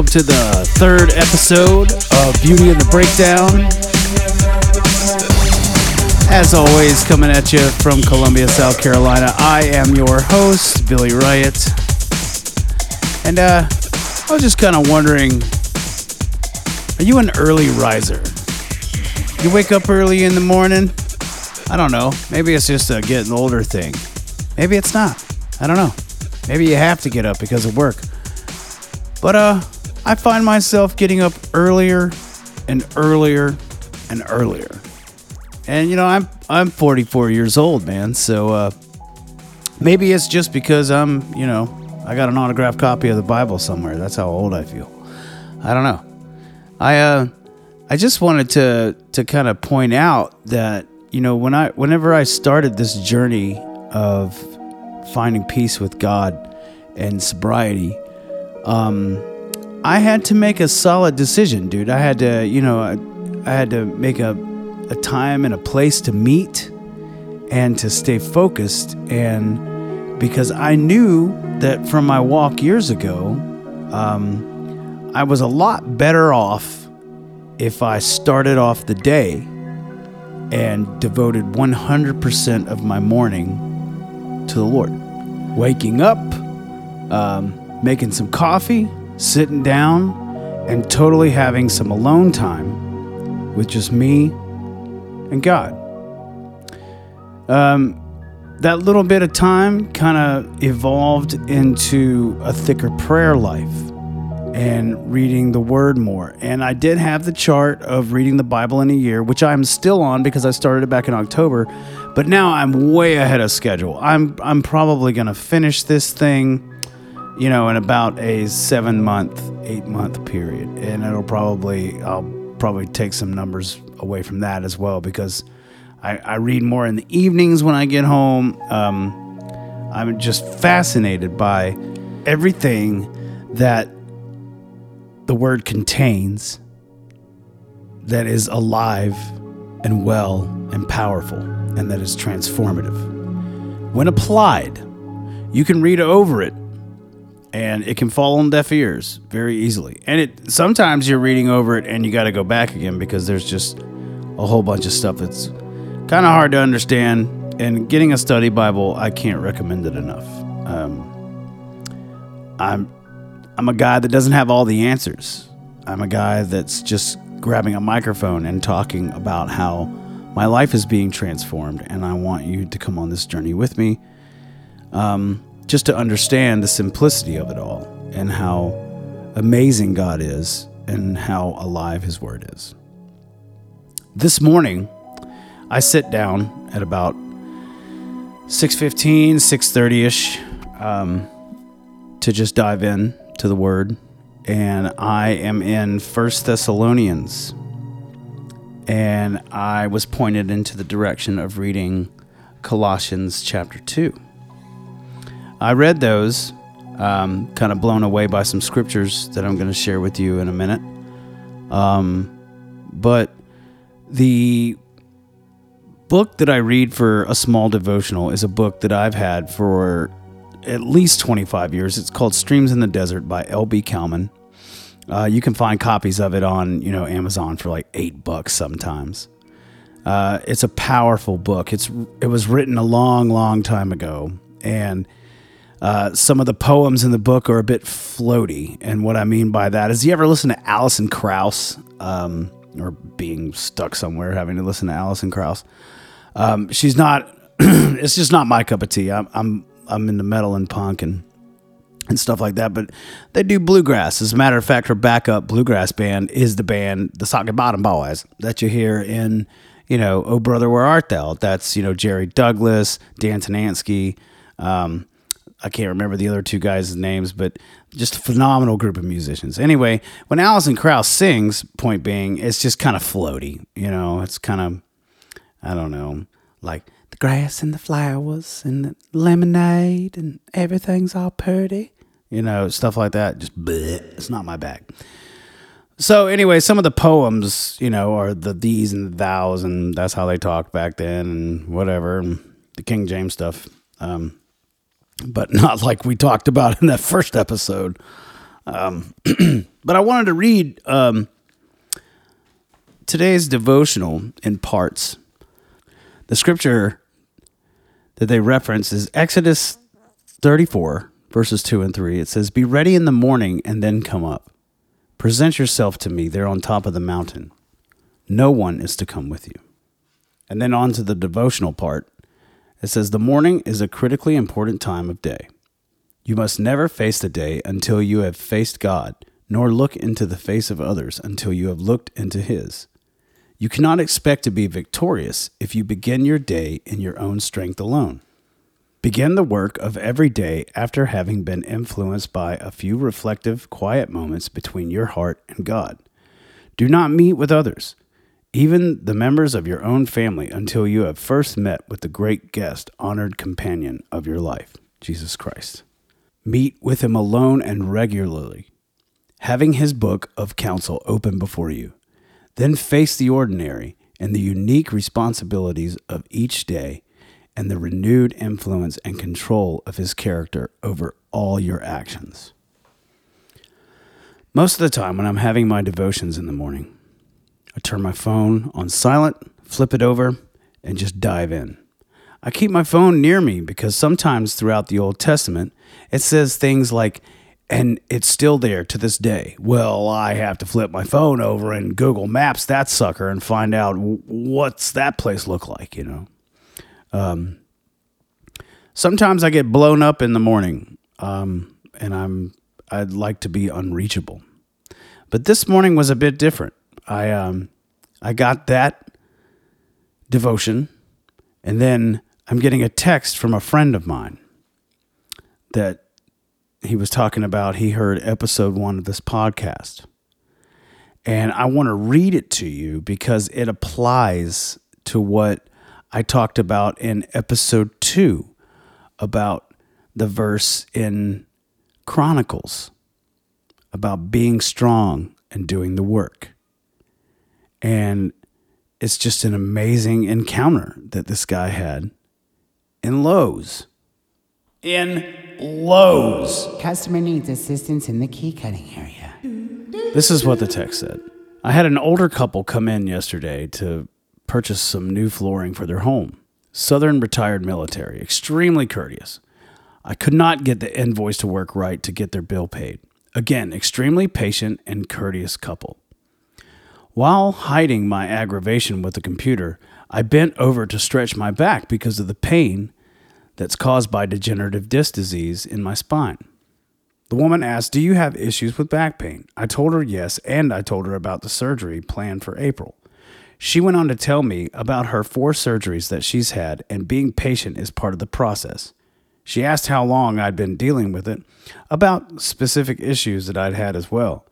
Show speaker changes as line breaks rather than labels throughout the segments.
welcome to the third episode of Beauty and the Breakdown. As always, coming at you from Columbia, South Carolina, I am your host, Billy Riot. And uh, I was just kind of wondering are you an early riser? You wake up early in the morning? I don't know. Maybe it's just a getting older thing. Maybe it's not. I don't know. Maybe you have to get up because of work. But uh I find myself getting up earlier and earlier and earlier. And you know, I'm I'm 44 years old, man. So uh maybe it's just because I'm, you know, I got an autographed copy of the Bible somewhere. That's how old I feel. I don't know. I uh I just wanted to to kind of point out that you know when I whenever I started this journey of finding peace with God and sobriety, um, I had to make a solid decision, dude. I had to, you know, I, I had to make a, a time and a place to meet and to stay focused. And because I knew that from my walk years ago, um, I was a lot better off if I started off the day and devoted 100% of my morning to the Lord. Waking up, um, making some coffee, sitting down, and totally having some alone time with just me and God. Um, that little bit of time kind of evolved into a thicker prayer life and reading the word more. And I did have the chart of reading the Bible in a year, which I'm still on because I started it back in October. But now I'm way ahead of schedule. I'm I'm probably going to finish this thing, you know, in about a 7 month, 8 month period. And it'll probably I'll probably take some numbers away from that as well because I, I read more in the evenings when I get home. Um, I'm just fascinated by everything that the word contains that is alive and well and powerful and that is transformative. When applied, you can read over it and it can fall on deaf ears very easily. And it sometimes you're reading over it and you got to go back again because there's just a whole bunch of stuff that's kind of hard to understand. And getting a study Bible, I can't recommend it enough. Um, I'm I'm a guy that doesn't have all the answers. I'm a guy that's just grabbing a microphone and talking about how my life is being transformed, and I want you to come on this journey with me, um, just to understand the simplicity of it all and how amazing God is and how alive His Word is. This morning, I sit down at about 6.15, 6.30ish um, to just dive in to the Word. And I am in First Thessalonians and I was pointed into the direction of reading Colossians chapter 2. I read those, um, kind of blown away by some scriptures that I'm going to share with you in a minute. Um, but the book that I read for a small devotional is a book that I've had for at least 25 years. It's called Streams in the Desert by L.B. Cowman. Uh, you can find copies of it on you know Amazon for like eight bucks sometimes. Uh, it's a powerful book. It's it was written a long, long time ago, and uh, some of the poems in the book are a bit floaty. And what I mean by that is, you ever listen to Alison Krauss, um, or being stuck somewhere having to listen to Alison Krauss? Um, she's not. it's just not my cup of tea. I'm I'm I'm into metal and punk and and stuff like that. But they do bluegrass. As a matter of fact, her backup bluegrass band is the band, the Soggy Bottom Boys, that you hear in, you know, Oh Brother, Where Art Thou? That's, you know, Jerry Douglas, Dan Tyminski. Um, I can't remember the other two guys' names, but just a phenomenal group of musicians. Anyway, when Alison Krauss sings, point being, it's just kind of floaty. You know, it's kind of, I don't know, like the grass and the flowers and the lemonade and everything's all pretty you know, stuff like that. Just bleh, it's not my bag. So anyway, some of the poems, you know, are the these and the thous, and that's how they talked back then, and whatever, the King James stuff. Um, but not like we talked about in that first episode. Um, But I wanted to read um, today's devotional in parts. The scripture that they reference is Exodus 34, verses 2 and 3. It says, Be ready in the morning and then come up. Present yourself to me there on top of the mountain. No one is to come with you. And then on to the devotional part. It says, The morning is a critically important time of day. You must never face the day until you have faced God, nor look into the face of others until you have looked into His. You cannot expect to be victorious if you begin your day in your own strength alone. Begin the work of every day after having been influenced by a few reflective, quiet moments between your heart and God. Do not meet with others, even the members of your own family, until you have first met with the great guest, honored companion of your life, Jesus Christ. Meet with him alone and regularly, having his book of counsel open before you. Then face the ordinary and the unique responsibilities of each day and the renewed influence and control of his character over all your actions. Most of the time, when I'm having my devotions in the morning, I turn my phone on silent, flip it over, and just dive in. I keep my phone near me because sometimes throughout the Old Testament, it says things like, and it's still there to this day. Well, I have to flip my phone over and Google Maps that sucker and find out what's that place look like, you know. Um, sometimes I get blown up in the morning, um, and I'm I'd like to be unreachable, but this morning was a bit different. I um, I got that devotion, and then I'm getting a text from a friend of mine that he was talking about he heard episode one of this podcast. And I want to read it to you because it applies to what I talked about in episode two about the verse in Chronicles about being strong and doing the work. And it's just an amazing encounter that this guy had in Lowe's. In Lowe's.
Customer needs assistance in the key cutting area.
This is what the text said. I had an older couple come in yesterday to purchase some new flooring for their home. Southern retired military, extremely courteous. I could not get the invoice to work right to get their bill paid. Again, extremely patient and courteous couple. While hiding my aggravation with the computer, I bent over to stretch my back because of the pain that's caused by degenerative disc disease in my spine. The woman asked, Do you have issues with back pain? I told her yes, and I told her about the surgery planned for April. She went on to tell me about her four surgeries that she's had, and being patient is part of the process. She asked how long I'd been dealing with it, about specific issues that I'd had as well.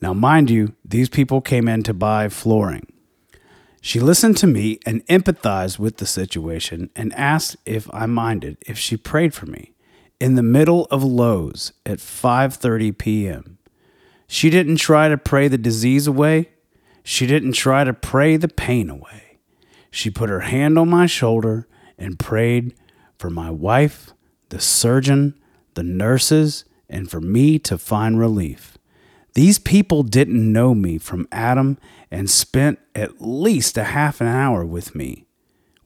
Now, mind you, these people came in to buy flooring. She listened to me and empathized with the situation and asked if I minded if she prayed for me in the middle of Lowe's at 5:30 p.m. She didn't try to pray the disease away. She didn't try to pray the pain away. She put her hand on my shoulder and prayed for my wife, the surgeon, the nurses, and for me to find relief. These people didn't know me from Adam and spent at least a half an hour with me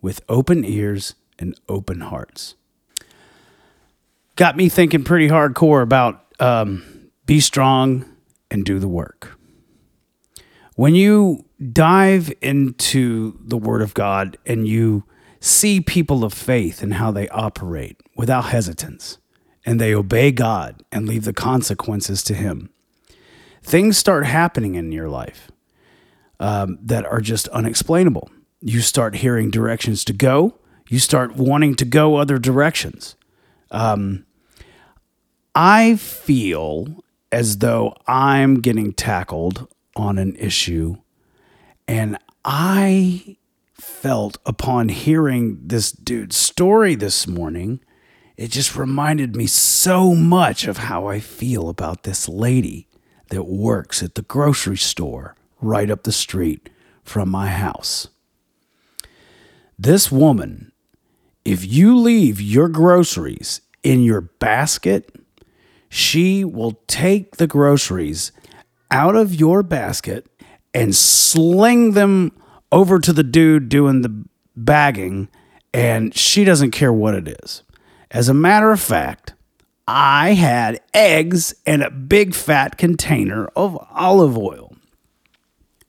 with open ears and open hearts. Got me thinking pretty hardcore about um, be strong and do the work. When you dive into the Word of God and you see people of faith and how they operate without hesitance, and they obey God and leave the consequences to Him, things start happening in your life um, that are just unexplainable. You start hearing directions to go. You start wanting to go other directions. Um, I feel as though I'm getting tackled on an issue, and I felt upon hearing this dude's story this morning, it just reminded me so much of how I feel about this lady that works at the grocery store right up the street from my house. This woman, if you leave your groceries in your basket, she will take the groceries out of your basket and sling them over to the dude doing the bagging, and she doesn't care what it is. As a matter of fact, I had eggs and a big fat container of olive oil.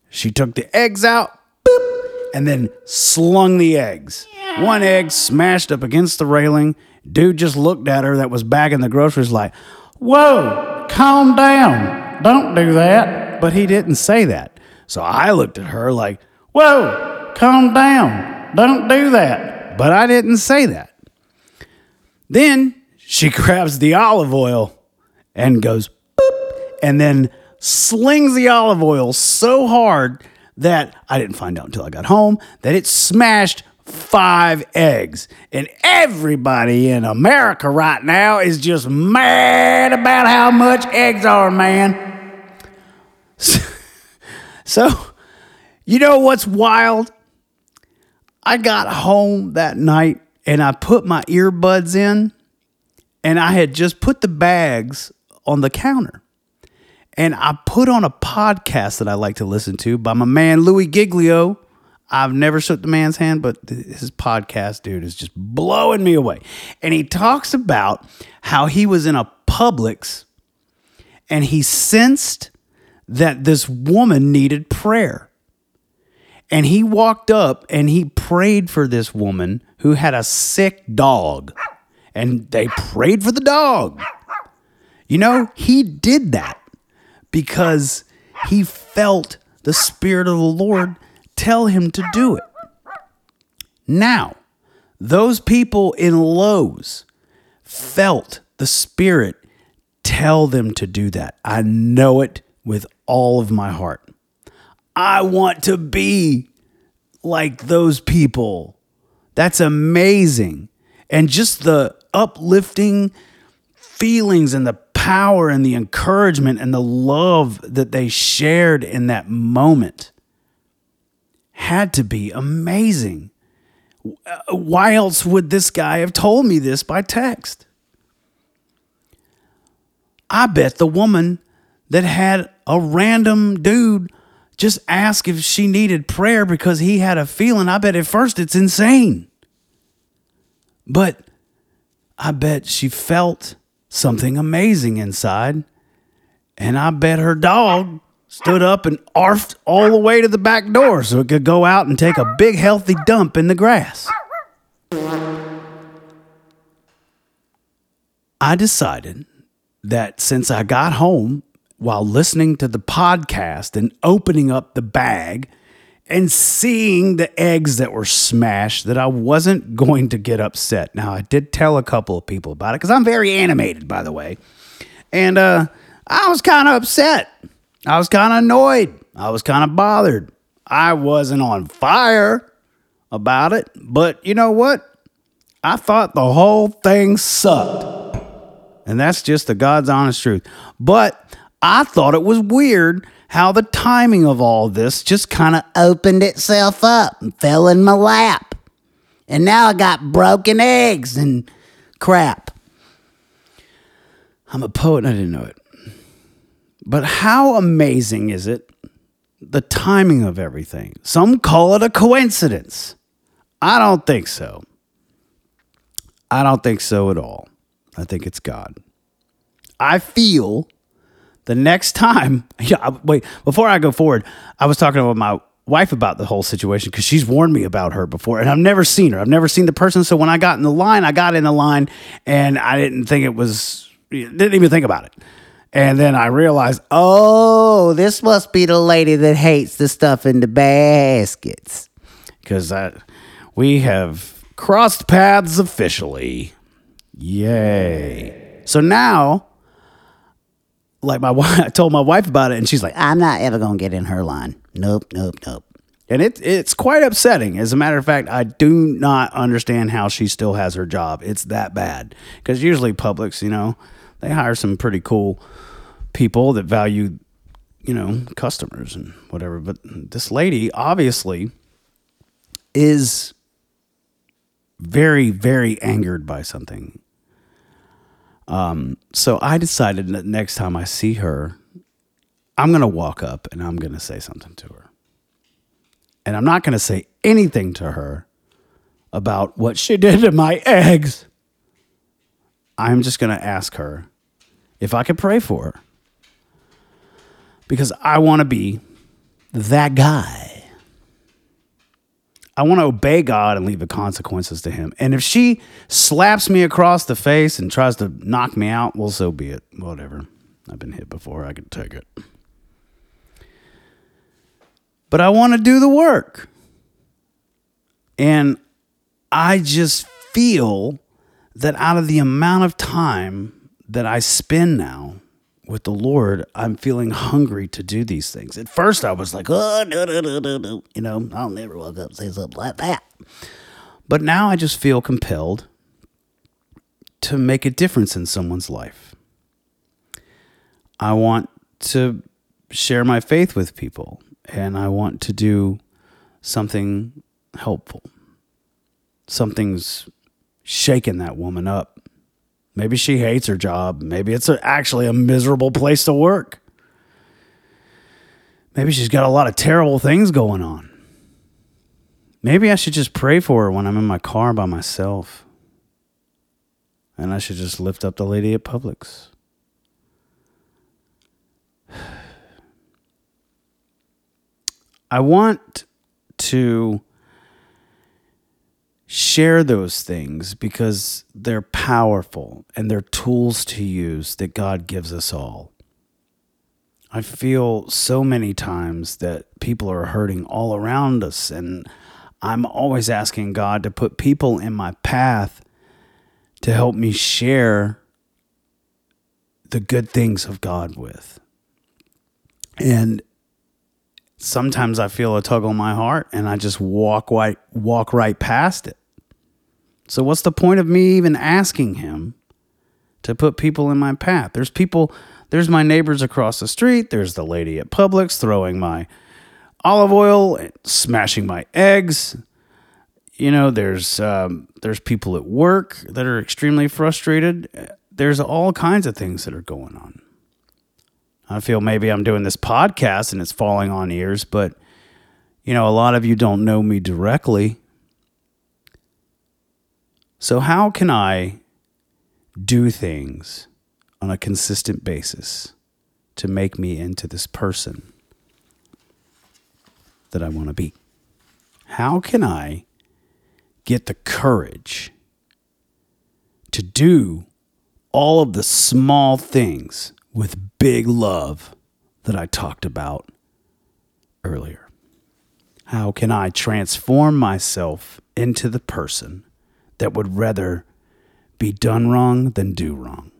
She took the eggs out, boop, and then slung the eggs. One egg smashed up against the railing. Dude just looked at her that was bagging the groceries like, Whoa, calm down. Don't do that. But he didn't say that. So I looked at her like, Whoa, calm down. Don't do that. But I didn't say that. Then she grabs the olive oil and goes, boop, and then slings the olive oil so hard that I didn't find out until I got home that it smashed five eggs. And everybody in America right now is just mad about how much eggs are, man. So, you know what's wild? I got home that night and I put my earbuds in and I had just put the bags on the counter. And I put on a podcast that I like to listen to by my man Louie Giglio. I've never shook the man's hand, but his podcast, dude, is just blowing me away. And he talks about how he was in a Publix and he sensed that this woman needed prayer. And he walked up and he prayed for this woman who had a sick dog. And they prayed for the dog. You know, he did that because he felt the Spirit of the Lord tell him to do it. Now, those people in Lowe's felt the Spirit tell them to do that. I know it with all of my heart. I want to be like those people. That's amazing. And just the uplifting feelings and the power and the encouragement and the love that they shared in that moment had to be amazing. Why else would this guy have told me this by text? I bet the woman that had a random dude just ask if she needed prayer because he had a feeling. I bet at first it's insane. But I bet she felt something amazing inside. And I bet her dog stood up and arfed all the way to the back door so it could go out and take a big healthy dump in the grass. I decided that since I got home while listening to the podcast and opening up the bag and seeing the eggs that were smashed that I wasn't going to get upset. Now, I did tell a couple of people about it because I'm very animated, by the way. And uh, I was kind of upset. I was kind of annoyed. I was kind of bothered. I wasn't on fire about it, but you know what? I thought the whole thing sucked. And that's just the God's honest truth. But I thought it was weird how the timing of all this just kind of opened itself up and fell in my lap. And now I got broken eggs and crap. I'm a poet and I didn't know it. But how amazing is it, the timing of everything? Some call it a coincidence. I don't think so. I don't think so at all. I think it's God. I feel the next time, yeah, wait, before I go forward, I was talking with my wife about the whole situation because she's warned me about her before and I've never seen her. I've never seen the person. So when I got in the line, I got in the line and I didn't think it was, didn't even think about it. And then I realized, oh, this must be the lady that hates the stuff in the baskets. Because we have crossed paths officially. Yay. So now like my wife, I told my wife about it, and she's like, "I'm not ever gonna get in her line. Nope, nope, nope." And it it's quite upsetting. As a matter of fact, I do not understand how she still has her job. It's that bad because usually Publix, you know, they hire some pretty cool people that value, you know, customers and whatever. But this lady obviously is very, very angered by something um, so I decided that next time I see her, I'm going to walk up and I'm going to say something to her. And I'm not going to say anything to her about what she did to my eggs. I'm just going to ask her if I could pray for her. Because I want to be that guy. I want to obey God and leave the consequences to Him. And if she slaps me across the face and tries to knock me out, well, so be it. Whatever. I've been hit before. I can take it. But I want to do the work. And I just feel that out of the amount of time that I spend now with the Lord, I'm feeling hungry to do these things. At first, I was like, oh, no, no, no, no, no. You know, I'll never walk up and say something like that. But now I just feel compelled to make a difference in someone's life. I want to share my faith with people and I want to do something helpful. Something's shaking that woman up. Maybe she hates her job. Maybe it's a, actually a miserable place to work. Maybe she's got a lot of terrible things going on. Maybe I should just pray for her when I'm in my car by myself. And I should just lift up the lady at Publix. I want to share those things because they're powerful and they're tools to use that God gives us all. I feel so many times that people are hurting all around us, and I'm always asking God to put people in my path to help me share the good things of God with. And sometimes I feel a tug on my heart and I just walk right walk right past it. So what's the point of me even asking him to put people in my path? There's people there's my neighbors across the street, there's the lady at Publix throwing my olive oil, smashing my eggs. You know, there's um, there's people at work that are extremely frustrated. There's all kinds of things that are going on. I feel maybe I'm doing this podcast and it's falling on ears, but you know, a lot of you don't know me directly. So, how can I do things on a consistent basis to make me into this person that I want to be? How can I get the courage to do all of the small things with big love that I talked about earlier? How can I transform myself into the person that would rather be done wrong than do wrong?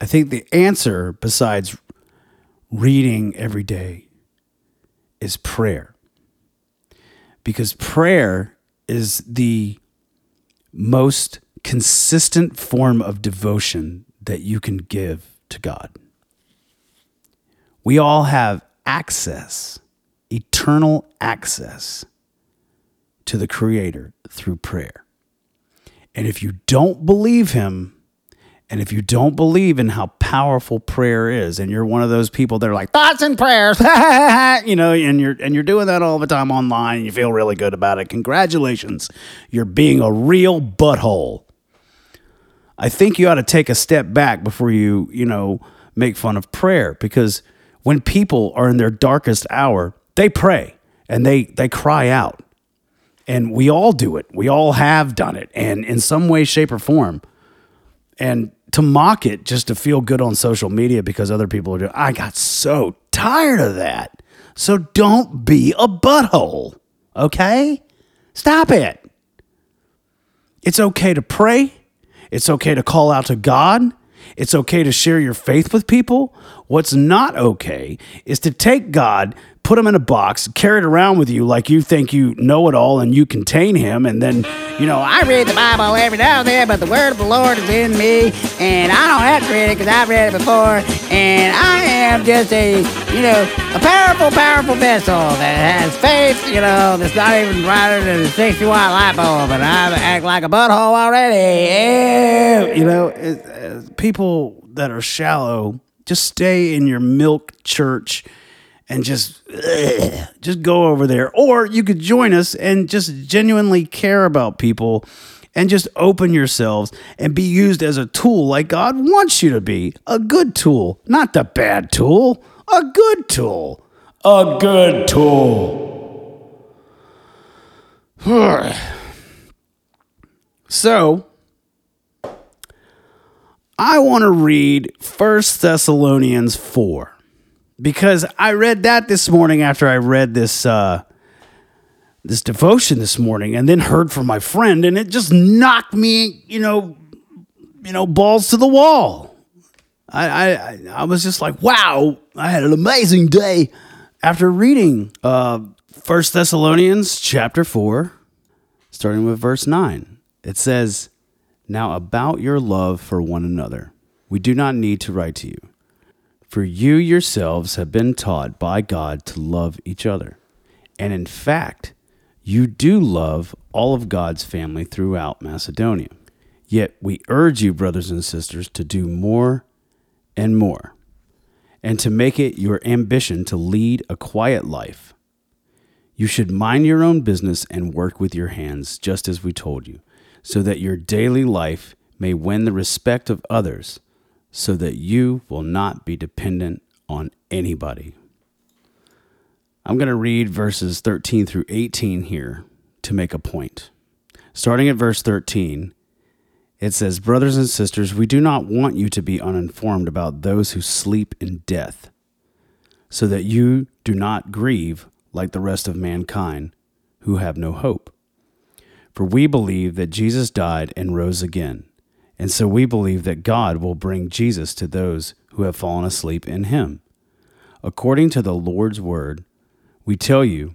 I think the answer, besides reading every day, is prayer. Because prayer is the most consistent form of devotion that you can give to God. We all have access, eternal access to the Creator through prayer. And if you don't believe Him, and if you don't believe in how powerful prayer is, and you're one of those people that are like thoughts and prayers, you know, and you're and you're doing that all the time online, and you feel really good about it. Congratulations, you're being a real butthole. I think you ought to take a step back before you, you know, make fun of prayer because when people are in their darkest hour, they pray and they they cry out. And we all do it. We all have done it and in some way shape or form. And to mock it just to feel good on social media because other people are doing I got so tired of that. So don't be a butthole. Okay? Stop it. It's okay to pray. It's okay to call out to God. It's okay to share your faith with people. What's not okay is to take God, put him in a box, carry it around with you like you think you know it all and you contain him, and then, you know, I read the Bible every now and then, but the word of the Lord is in me, and I don't have to read it because I've read it before, and I am just a, you know, a powerful, powerful vessel that has faith, you know, that's not even brighter than a 60 watt light bulb, and I act like a butthole already. Ew. You know, it, uh, people that are shallow just stay in your milk church and just ugh, just go over there. Or you could join us and just genuinely care about people and just open yourselves and be used as a tool like God wants you to be. A good tool not the bad tool. A good tool. A good tool. So I want to read 1 Thessalonians 4 because I read that this morning after I read this uh, this devotion this morning and then heard from my friend and it just knocked me, you know, you know, balls to the wall. I I I was just like, wow, I had an amazing day after reading uh 1 Thessalonians chapter 4 starting with verse 9. It says, "Now about your love for one another, we do not need to write to you." For you yourselves have been taught by God to love each other. And in fact, you do love all of God's family throughout Macedonia. Yet we urge you, brothers and sisters, to do more and more, and to make it your ambition to lead a quiet life. You should mind your own business and work with your hands, just as we told you, so that your daily life may win the respect of others so that you will not be dependent on anybody. I'm going to read verses 13 through 18 here to make a point. Starting at verse 13, it says, Brothers and sisters, we do not want you to be uninformed about those who sleep in death, so that you do not grieve like the rest of mankind who have no hope. For we believe that Jesus died and rose again. And so we believe that God will bring Jesus to those who have fallen asleep in him. According to the Lord's word, we tell you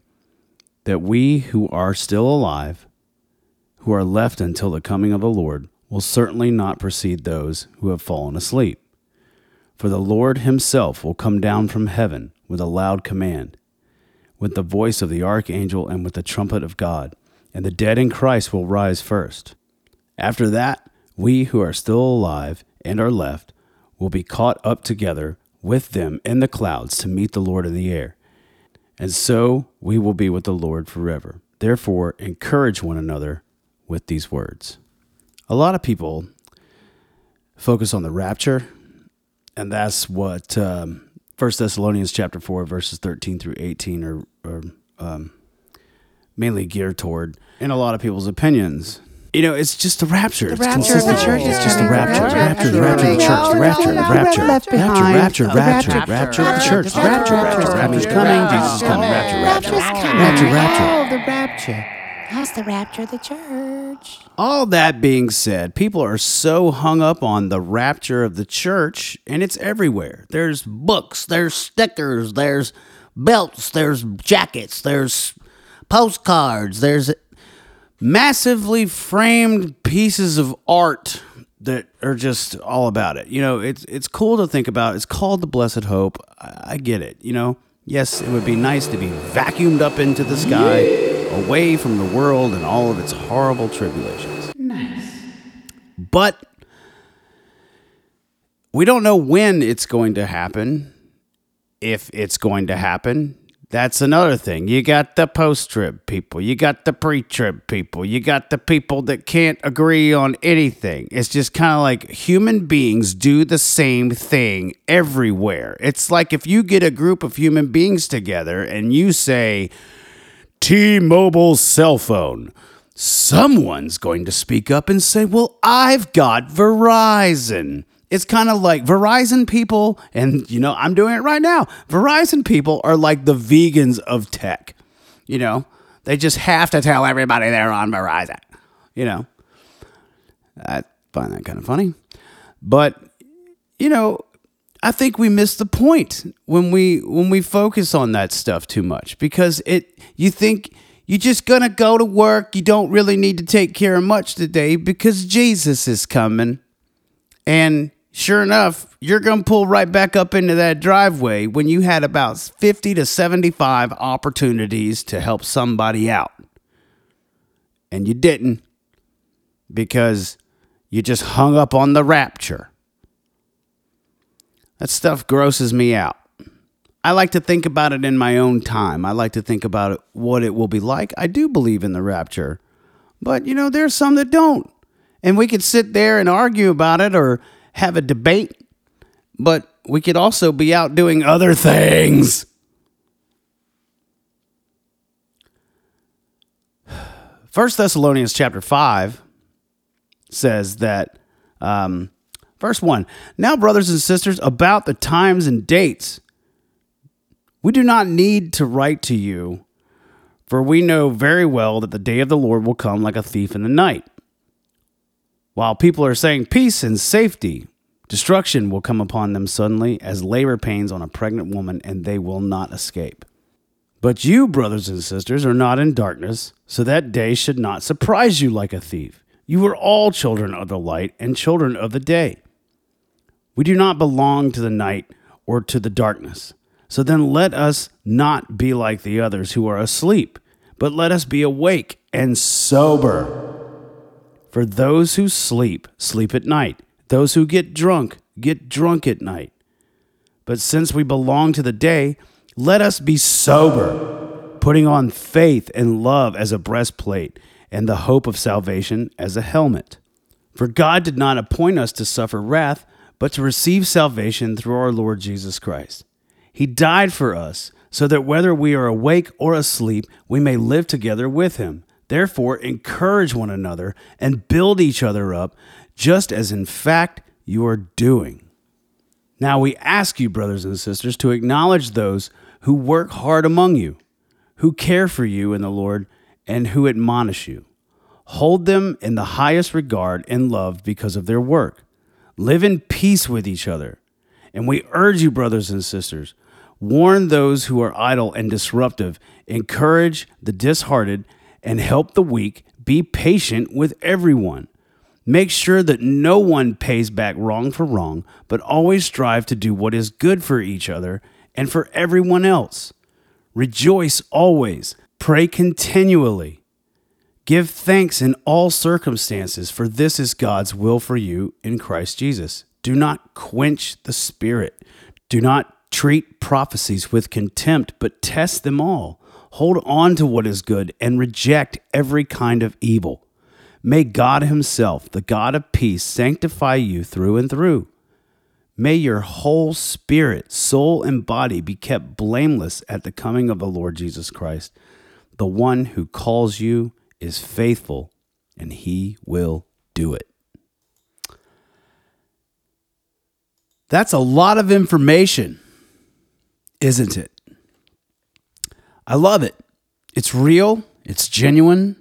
that we who are still alive, who are left until the coming of the Lord, will certainly not precede those who have fallen asleep. For the Lord himself will come down from heaven with a loud command, with the voice of the archangel and with the trumpet of God, and the dead in Christ will rise first. After that, we who are still alive and are left will be caught up together with them in the clouds to meet the Lord in the air. And so we will be with the Lord forever. Therefore, encourage one another with these words. A lot of people focus on the rapture, and that's what um, 1 Thessalonians chapter 4, verses 13 through 18 are, are um, mainly geared toward in a lot of people's opinions. You know, it's just the rapture. it's
rapture of the
consistent.
church is
It's just the rapture, the rapture, the
Rapture,
of the church, the rapture, the
rapture,
rapture, rapture, rapture,
The
rapture,
rapture,
rapture of the church,
rapture,
rapture, rapture,
rapture,
rapture's coming, Jesus is coming, rapture, rapture, rapture, rapture.
Oh, the rapture. How's the rapture of the church?
All that being said, people are so hung up on the rapture of the church, and it's everywhere. There's books, there's stickers, there's belts, there's jackets, there's postcards, there's massively framed pieces of art that are just all about it. You know, it's it's cool to think about. It's called the Blessed Hope. I, I get it. You know, yes, it would be nice to be vacuumed up into the sky, away from the world and all of its horrible tribulations. Nice. But we don't know when it's going to happen. If it's going to happen, that's another thing. You got the post trib people, you got the pre trib people, you got the people that can't agree on anything. It's just kind of like human beings do the same thing everywhere. It's like if you get a group of human beings together and you say, T Mobile cell phone, someone's going to speak up and say, Well, I've got Verizon. It's kind of like Verizon people, and you know, I'm doing it right now. Verizon people are like the vegans of tech. You know, they just have to tell everybody they're on Verizon. You know, I find that kind of funny. But, you know, I think we miss the point when we when we focus on that stuff too much because it you think you're just gonna go to work, you don't really need to take care of much today because Jesus is coming. And sure enough, you're gonna pull right back up into that driveway when you had about 50 to 75 opportunities to help somebody out. And you didn't because you just hung up on the rapture. That stuff grosses me out. I like to think about it in my own time. I like to think about it, what it will be like. I do believe in the rapture. But, you know, there's some that don't. And we could sit there and argue about it or have a debate, but we could also be out doing other things. First Thessalonians chapter 5 says that, um, verse 1 Now, brothers and sisters, about the times and dates, we do not need to write to you, for we know very well that the day of the Lord will come like a thief in the night. While people are saying peace and safety, destruction will come upon them suddenly as labor pains on a pregnant woman, and they will not escape. But you, brothers and sisters, are not in darkness, so that day should not surprise you like a thief. You are all children of the light and children of the day. We do not belong to the night or to the darkness. So then let us not be like the others who are asleep, but let us be awake and sober. For those who sleep, sleep at night. Those who get drunk, get drunk at night. But since we belong to the day, let us be sober, putting on faith and love as a breastplate, and the hope of salvation as a helmet. For God did not appoint us to suffer wrath, but to receive salvation through our Lord Jesus Christ. He died for us, so that whether we are awake or asleep, we may live together with him. Therefore, encourage one another and build each other up, just as in fact you are doing. Now we ask you, brothers and sisters, to acknowledge those who work hard among you, who care for you in the Lord, and who admonish you. Hold them in the highest regard and love because of their work. Live in peace with each other. And we urge you, brothers and sisters, warn those who are idle and disruptive, encourage the disheartened, and help the weak. Be patient with everyone. Make sure that no one pays back wrong for wrong, but always strive to do what is good for each other and for everyone else. Rejoice always, pray continually. Give thanks in all circumstances, for this is God's will for you in Christ Jesus. Do not quench the Spirit. Do not treat prophecies with contempt, but test them all. Hold on to what is good and reject every kind of evil. May God Himself, the God of peace, sanctify you through and through. May your whole spirit, soul, and body be kept blameless at the coming of the Lord Jesus Christ. The one who calls you is faithful, and He will do it. That's a lot of information, isn't it? I love it. It's real, it's genuine,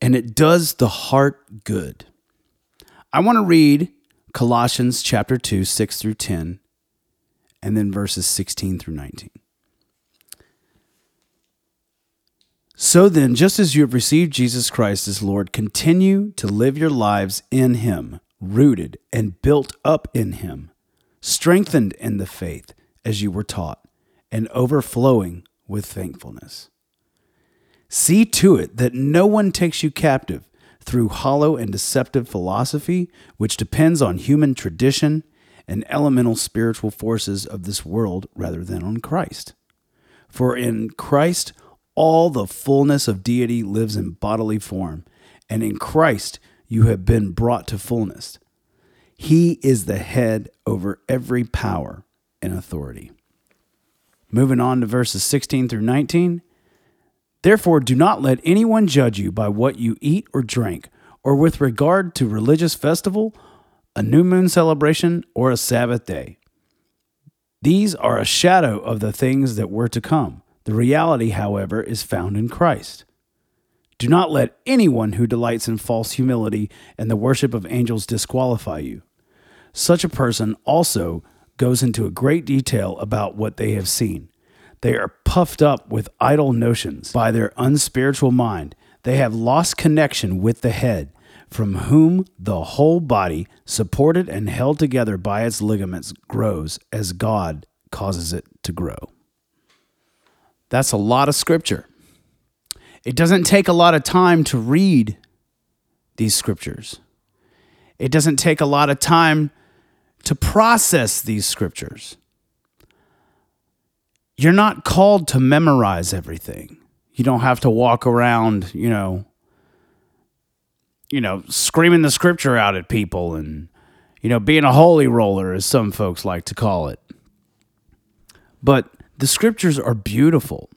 and it does the heart good. I want to read Colossians chapter 2, 6 through 10, and then verses 16 through 19. So then, just as you have received Jesus Christ as Lord, continue to live your lives in Him, rooted and built up in Him, strengthened in the faith as you were taught, and overflowing with thankfulness. See to it that no one takes you captive through hollow and deceptive philosophy, which depends on human tradition and elemental spiritual forces of this world rather than on Christ. For in Christ, all the fullness of deity lives in bodily form, and in Christ you have been brought to fullness. He is the head over every power and authority. Moving on to verses 16 through 19. Therefore, do not let anyone judge you by what you eat or drink, or with regard to religious festival, a new moon celebration, or a Sabbath day. These are a shadow of the things that were to come. The reality, however, is found in Christ. Do not let anyone who delights in false humility and the worship of angels disqualify you. Such a person also goes into a great detail about what they have seen. They are puffed up with idle notions by their unspiritual mind. They have lost connection with the head, from whom the whole body, supported and held together by its ligaments, grows as God causes it to grow. That's a lot of scripture. It doesn't take a lot of time to read these scriptures. It doesn't take a lot of time to process these scriptures. You're not called to memorize everything. You don't have to walk around, you know, you know, screaming the scripture out at people and you know, being a holy roller as some folks like to call it. But the scriptures are beautiful.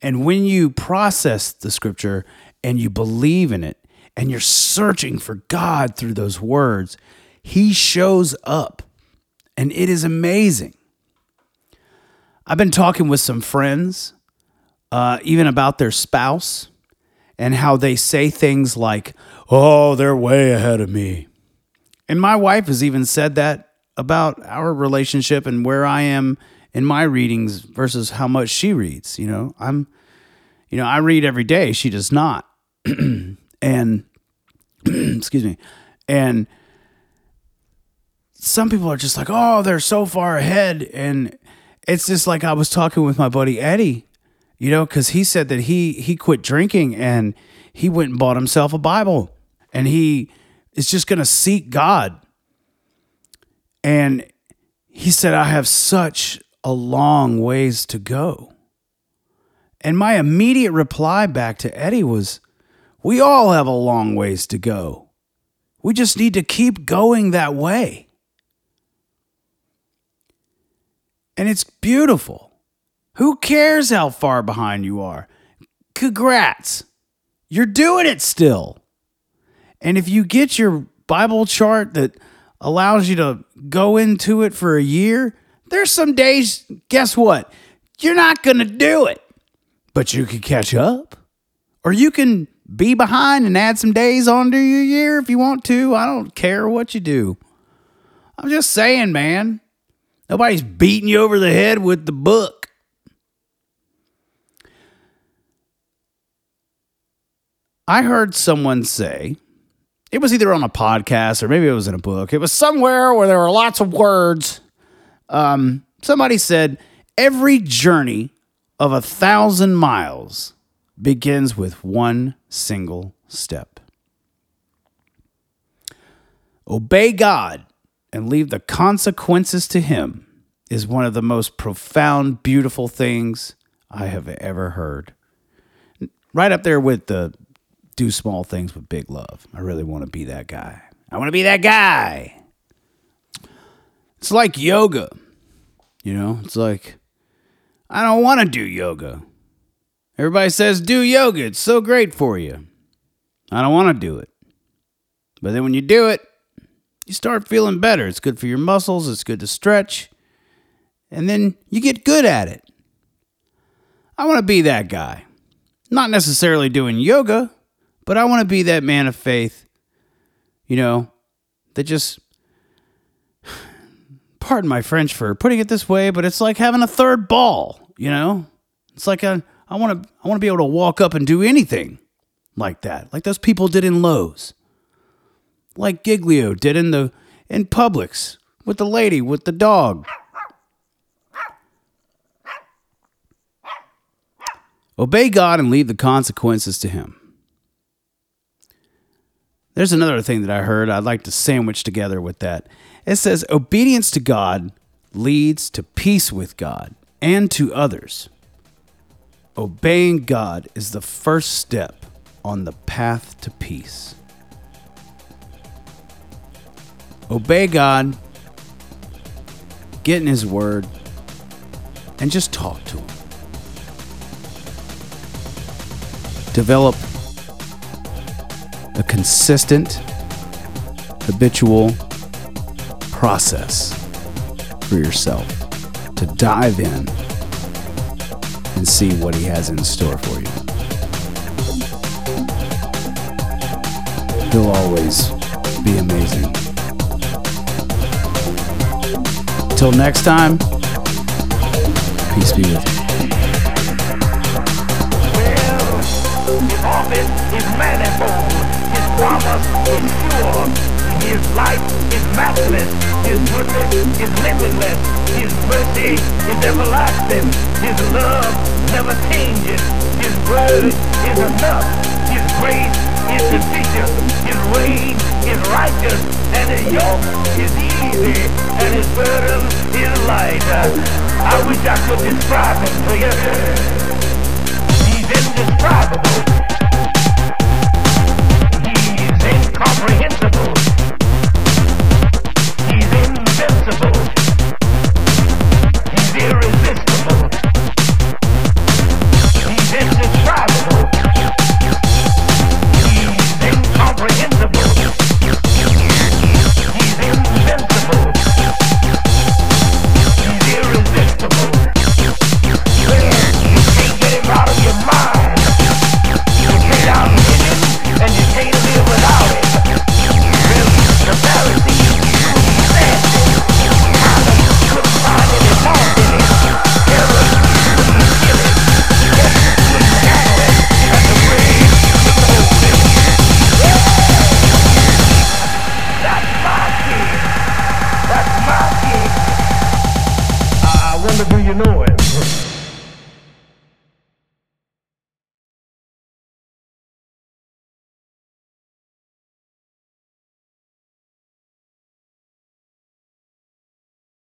And when you process the scripture and you believe in it and you're searching for God through those words, He shows up. And it is amazing. I've been talking with some friends, uh, even about their spouse, and how they say things like, oh, they're way ahead of me. And my wife has even said that about our relationship and where I am in my readings versus how much she reads. You know, I'm, you know, I read every day. She does not. and, excuse me. And some people are just like, oh, they're so far ahead. And it's just like I was talking with my buddy Eddie, you know, because he said that he he quit drinking and he went and bought himself a Bible and he is just going to seek God. And he said, I have such a long ways to go. And my immediate reply back to Eddie was, We all have a long ways to go. We just need to keep going that way. And it's beautiful. Who cares how far behind you are? Congrats. You're doing it still. And if you get your Bible chart that allows you to go into it for a year, there's some days, guess what? You're not going to do it, but you can catch up. Or you can be behind and add some days onto your year if you want to. I don't care what you do. I'm just saying, man. Nobody's beating you over the head with the book. I heard someone say, it was either on a podcast or maybe it was in a book. It was somewhere where there were lots of words um, somebody said every journey of a thousand miles begins with one single step. Obey God and leave the consequences to Him is one of the most profound, beautiful things I have ever heard. Right up there with the do small things with big love. I really want to be that guy. I want to be that guy. It's like yoga. You know, it's like, I don't want to do yoga. Everybody says, do yoga. It's so great for you. I don't want to do it. But then when you do it, you start feeling better. It's good for your muscles, it's good to stretch. And then you get good at it. I want to be that guy. Not necessarily doing yoga, but I want to be that man of faith, you know, that just pardon my French for putting it this way, but it's like having a third ball, you know? It's like a, I want to I want to be able to walk up and do anything like that, like those people did in Lowe's, like Giglio did in the in Publix with the lady with the dog. Obey God and leave the consequences to Him. There's another thing that I heard I'd like to sandwich together with that. It says obedience to God leads to peace with God and to others. Obeying God is the first step on the path to peace. Obey God, get in His Word, and just talk to Him. Develop a consistent, habitual process for yourself to dive in and see what he has in store for you. He'll always be amazing. Till next time, peace be with you.
His manifold, his promise is sure. His life is matchless. His goodness is limitless. His mercy is everlasting. His love never changes. His word is enough. His grace is sufficient, his reign is righteous, and his yoke is easy, and his burden is light. I wish I could describe him to you. He's indescribable.